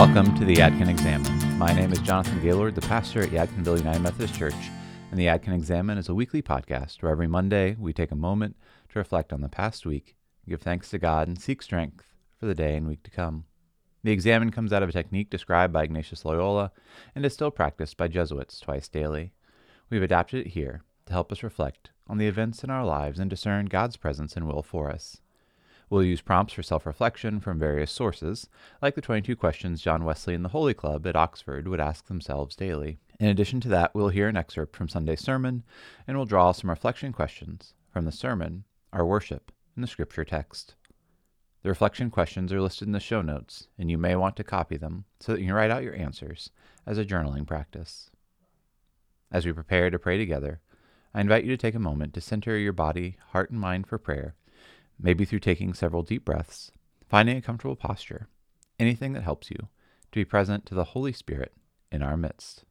Welcome to the Yadkin Examen. My name is Jonathan Gaylord, the pastor at Yadkinville United Methodist Church, and the Yadkin Examen is a weekly podcast where every Monday we take a moment to reflect on the past week, give thanks to God, and seek strength for the day and week to come. The Examen comes out of a technique described by Ignatius Loyola and is still practiced by Jesuits twice daily. We've adapted it here to help us reflect on the events in our lives and discern God's presence and will for us. We'll use prompts for self reflection from various sources, like the 22 questions John Wesley and the Holy Club at Oxford would ask themselves daily. In addition to that, we'll hear an excerpt from Sunday's sermon, and we'll draw some reflection questions from the sermon, our worship, and the scripture text. The reflection questions are listed in the show notes, and you may want to copy them so that you can write out your answers as a journaling practice. As we prepare to pray together, I invite you to take a moment to center your body, heart, and mind for prayer maybe through taking several deep breaths, finding a comfortable posture, anything that helps you to be present to the Holy Spirit in our midst.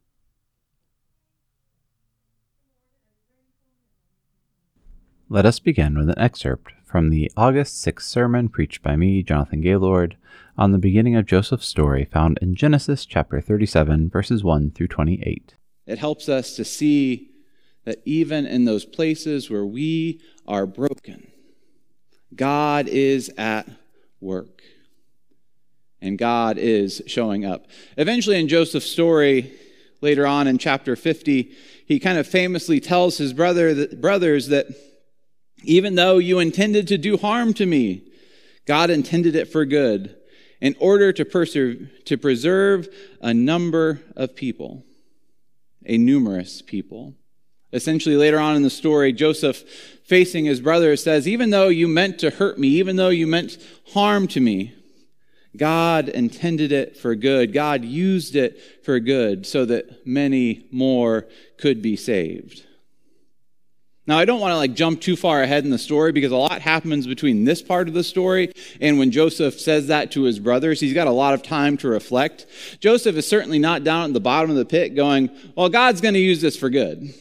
Let us begin with an excerpt from the August 6th sermon preached by me, Jonathan Gaylord, on the beginning of Joseph's story found in Genesis chapter 37, verses 1 through 28. It helps us to see that even in those places where we are broken, God is at work. And God is showing up. Eventually, in Joseph's story, later on in chapter 50, he kind of famously tells his brother that, brothers that even though you intended to do harm to me, God intended it for good in order to, to preserve a number of people, a numerous people. Essentially, later on in the story, Joseph, facing his brothers, says, Even though you meant to hurt me, even though you meant harm to me, God intended it for good. God used it for good so that many more could be saved. Now, I don't want to like jump too far ahead in the story because a lot happens between this part of the story and when Joseph says that to his brothers. He's got a lot of time to reflect. Joseph is certainly not down at the bottom of the pit going, Well, God's going to use this for good.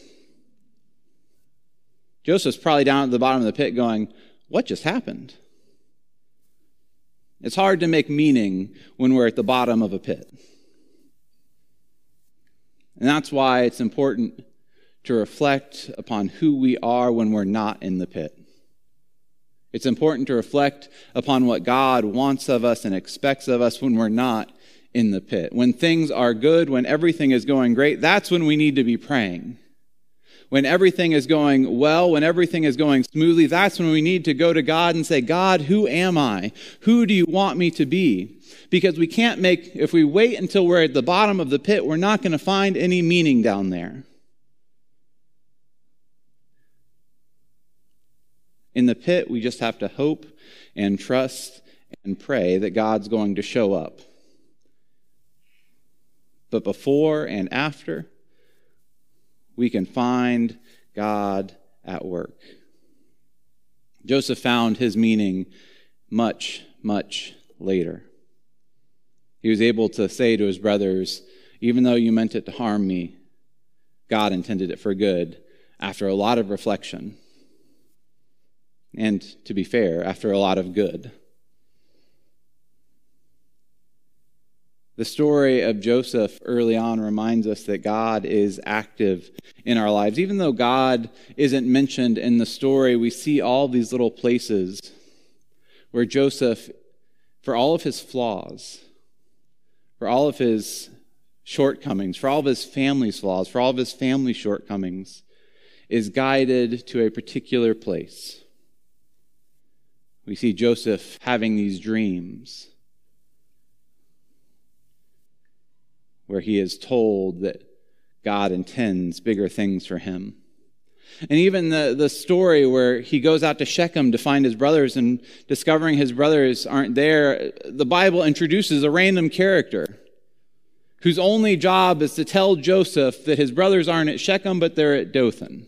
Joseph's probably down at the bottom of the pit going, What just happened? It's hard to make meaning when we're at the bottom of a pit. And that's why it's important to reflect upon who we are when we're not in the pit. It's important to reflect upon what God wants of us and expects of us when we're not in the pit. When things are good, when everything is going great, that's when we need to be praying when everything is going well, when everything is going smoothly, that's when we need to go to God and say, God, who am I? Who do you want me to be? Because we can't make, if we wait until we're at the bottom of the pit, we're not going to find any meaning down there. In the pit, we just have to hope and trust and pray that God's going to show up. But before and after, we can find God at work. Joseph found his meaning much, much later. He was able to say to his brothers, Even though you meant it to harm me, God intended it for good after a lot of reflection. And to be fair, after a lot of good. The story of Joseph early on reminds us that God is active in our lives. Even though God isn't mentioned in the story, we see all these little places where Joseph, for all of his flaws, for all of his shortcomings, for all of his family's flaws, for all of his family shortcomings, is guided to a particular place. We see Joseph having these dreams where he is told that God intends bigger things for him. And even the, the story where he goes out to Shechem to find his brothers and discovering his brothers aren't there, the Bible introduces a random character whose only job is to tell Joseph that his brothers aren't at Shechem, but they're at Dothan.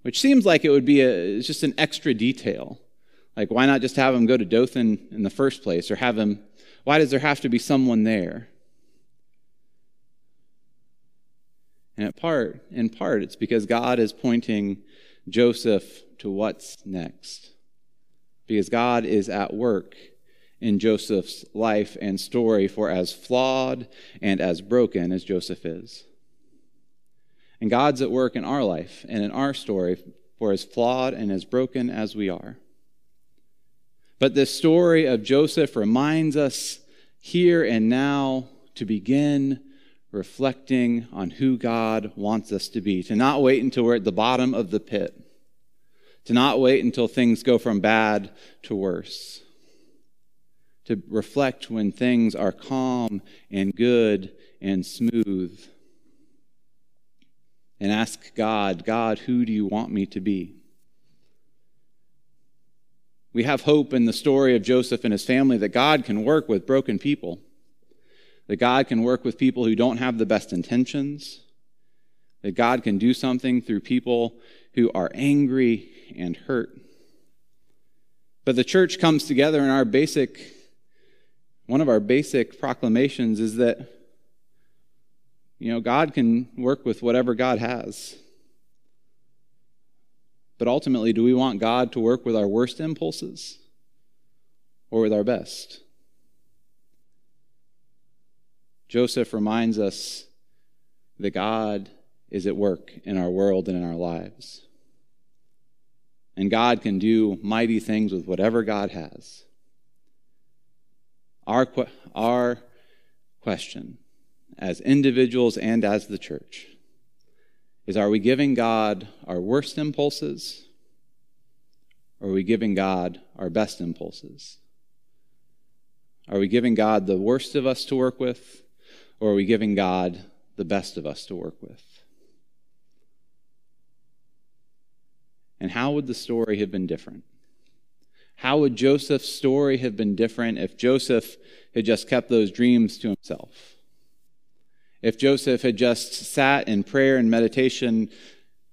Which seems like it would be a, just an extra detail. Like, why not just have him go to Dothan in the first place? Or have him, why does there have to be someone there? And in part, in part, it's because God is pointing Joseph to what's next. Because God is at work in Joseph's life and story for as flawed and as broken as Joseph is. And God's at work in our life and in our story for as flawed and as broken as we are. But this story of Joseph reminds us here and now to begin reflecting on who God wants us to be, to not wait until we're at the bottom of the pit, to not wait until things go from bad to worse, to reflect when things are calm and good and smooth, and ask God, God, who do you want me to be? We have hope in the story of Joseph and his family that God can work with broken people that God can work with people who don't have the best intentions, that God can do something through people who are angry and hurt. But the church comes together and our basic, one of our basic proclamations is that, you know, God can work with whatever God has. But ultimately, do we want God to work with our worst impulses or with our best? Joseph reminds us that God is at work in our world and in our lives. And God can do mighty things with whatever God has. Our, our question, as individuals and as the church, is are we giving God our worst impulses? Or are we giving God our best impulses? Are we giving God the worst of us to work with? Or are we giving God the best of us to work with? And how would the story have been different? How would Joseph's story have been different if Joseph had just kept those dreams to himself? If Joseph had just sat in prayer and meditation,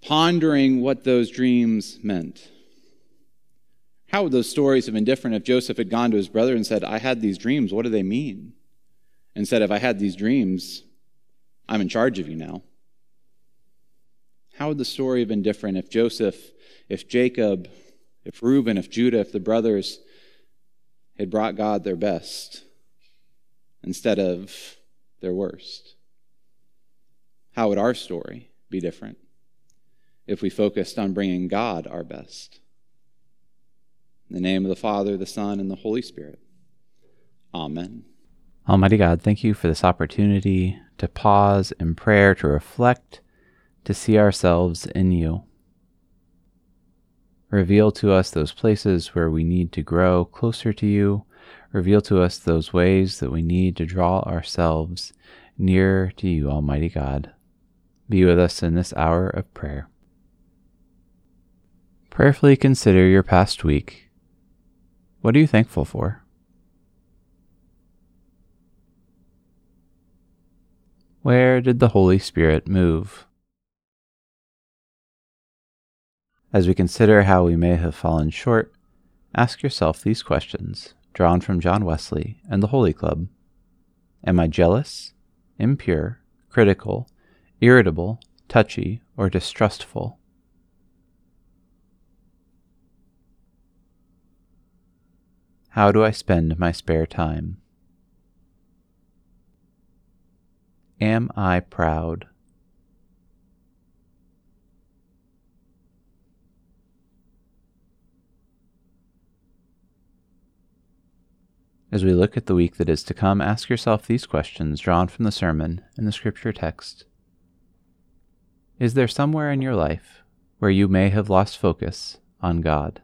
pondering what those dreams meant? How would those stories have been different if Joseph had gone to his brother and said, I had these dreams, what do they mean? And said, If I had these dreams, I'm in charge of you now. How would the story have been different if Joseph, if Jacob, if Reuben, if Judah, if the brothers had brought God their best instead of their worst? How would our story be different if we focused on bringing God our best? In the name of the Father, the Son, and the Holy Spirit. Amen. Almighty God, thank you for this opportunity to pause in prayer, to reflect, to see ourselves in you. Reveal to us those places where we need to grow closer to you. Reveal to us those ways that we need to draw ourselves nearer to you, Almighty God. Be with us in this hour of prayer. Prayerfully consider your past week. What are you thankful for? Where did the Holy Spirit move? As we consider how we may have fallen short, ask yourself these questions, drawn from John Wesley and the Holy Club. Am I jealous, impure, critical, irritable, touchy, or distrustful? How do I spend my spare time? Am I proud? As we look at the week that is to come, ask yourself these questions drawn from the sermon and the scripture text. Is there somewhere in your life where you may have lost focus on God?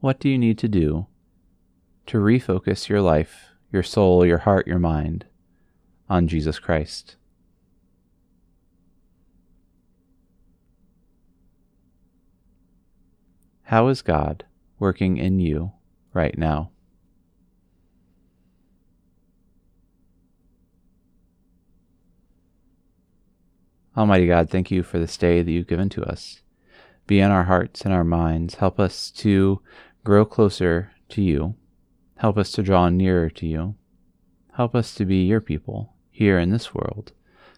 What do you need to do to refocus your life, your soul, your heart, your mind on Jesus Christ. How is God working in you right now? Almighty God, thank you for this day that you've given to us. Be in our hearts and our minds. Help us to grow closer to you Help us to draw nearer to you. Help us to be your people here in this world,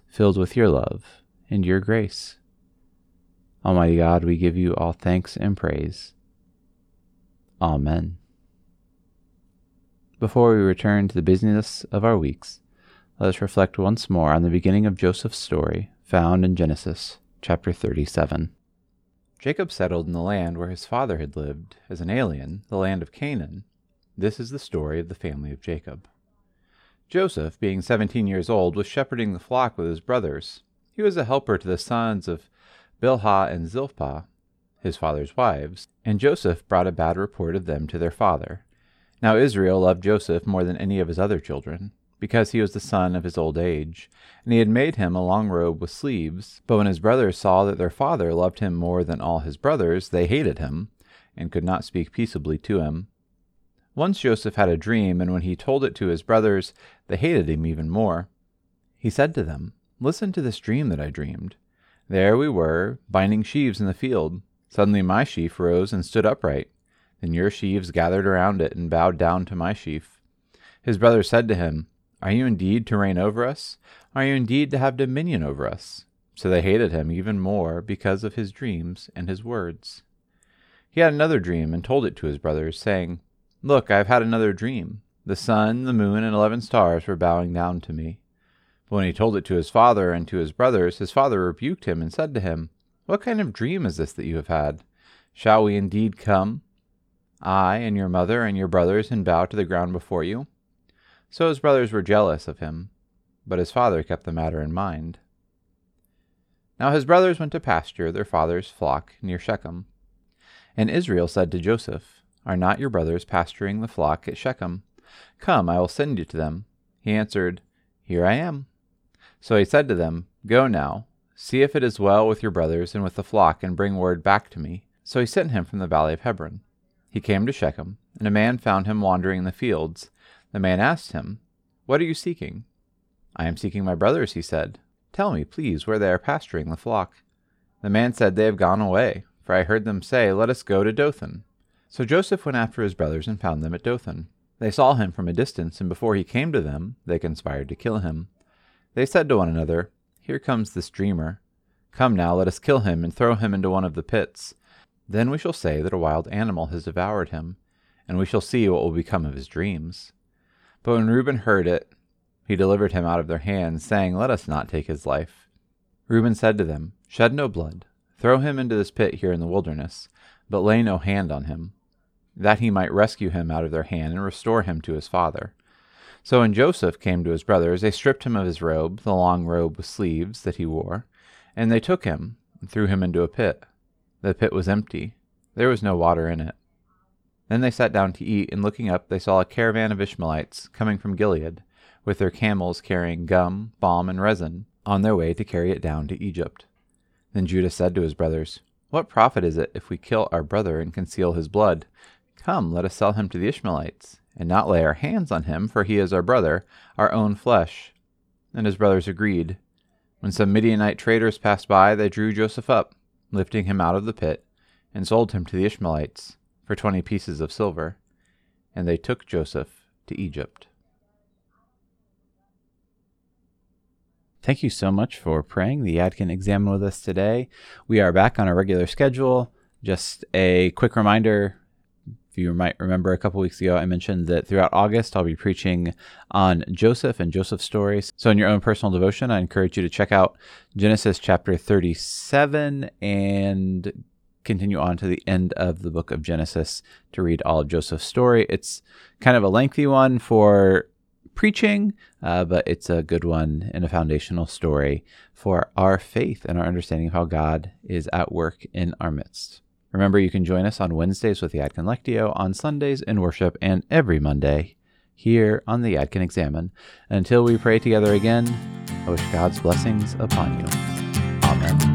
filled with your love and your grace. Almighty God, we give you all thanks and praise. Amen. Before we return to the business of our weeks, let us reflect once more on the beginning of Joseph's story found in Genesis chapter 37. Jacob settled in the land where his father had lived as an alien, the land of Canaan. This is the story of the family of Jacob. Joseph, being seventeen years old, was shepherding the flock with his brothers. He was a helper to the sons of Bilhah and Zilpah, his father's wives, and Joseph brought a bad report of them to their father. Now Israel loved Joseph more than any of his other children, because he was the son of his old age, and he had made him a long robe with sleeves. But when his brothers saw that their father loved him more than all his brothers, they hated him, and could not speak peaceably to him. Once Joseph had a dream, and when he told it to his brothers, they hated him even more. He said to them, Listen to this dream that I dreamed. There we were, binding sheaves in the field. Suddenly my sheaf rose and stood upright. Then your sheaves gathered around it and bowed down to my sheaf. His brothers said to him, Are you indeed to reign over us? Are you indeed to have dominion over us? So they hated him even more because of his dreams and his words. He had another dream and told it to his brothers, saying, Look, I have had another dream. The sun, the moon, and eleven stars were bowing down to me. But when he told it to his father and to his brothers, his father rebuked him and said to him, What kind of dream is this that you have had? Shall we indeed come, I and your mother and your brothers, and bow to the ground before you? So his brothers were jealous of him, but his father kept the matter in mind. Now his brothers went to pasture their father's flock near Shechem. And Israel said to Joseph, Are not your brothers pasturing the flock at Shechem? Come, I will send you to them. He answered, Here I am. So he said to them, Go now, see if it is well with your brothers and with the flock, and bring word back to me. So he sent him from the valley of Hebron. He came to Shechem, and a man found him wandering in the fields. The man asked him, What are you seeking? I am seeking my brothers, he said. Tell me, please, where they are pasturing the flock. The man said, They have gone away, for I heard them say, Let us go to Dothan. So Joseph went after his brothers and found them at Dothan. They saw him from a distance, and before he came to them, they conspired to kill him. They said to one another, Here comes this dreamer. Come now, let us kill him and throw him into one of the pits. Then we shall say that a wild animal has devoured him, and we shall see what will become of his dreams. But when Reuben heard it, he delivered him out of their hands, saying, Let us not take his life. Reuben said to them, Shed no blood. Throw him into this pit here in the wilderness, but lay no hand on him, that he might rescue him out of their hand and restore him to his father. So when Joseph came to his brothers, they stripped him of his robe, the long robe with sleeves that he wore, and they took him and threw him into a pit. The pit was empty, there was no water in it. Then they sat down to eat, and looking up, they saw a caravan of Ishmaelites coming from Gilead, with their camels carrying gum, balm, and resin, on their way to carry it down to Egypt. Then Judah said to his brothers, What profit is it if we kill our brother and conceal his blood? Come, let us sell him to the Ishmaelites and not lay our hands on him, for he is our brother, our own flesh. And his brothers agreed. When some Midianite traders passed by, they drew Joseph up, lifting him out of the pit, and sold him to the Ishmaelites for twenty pieces of silver. And they took Joseph to Egypt. Thank you so much for praying the Yadkin Examen with us today. We are back on a regular schedule. Just a quick reminder if you might remember a couple weeks ago, I mentioned that throughout August, I'll be preaching on Joseph and Joseph's stories. So, in your own personal devotion, I encourage you to check out Genesis chapter 37 and continue on to the end of the book of Genesis to read all of Joseph's story. It's kind of a lengthy one for preaching, uh, but it's a good one and a foundational story for our faith and our understanding of how God is at work in our midst. Remember, you can join us on Wednesdays with the Yadkin Lectio, on Sundays in worship, and every Monday here on the Yadkin Examen. Until we pray together again, I wish God's blessings upon you. Amen.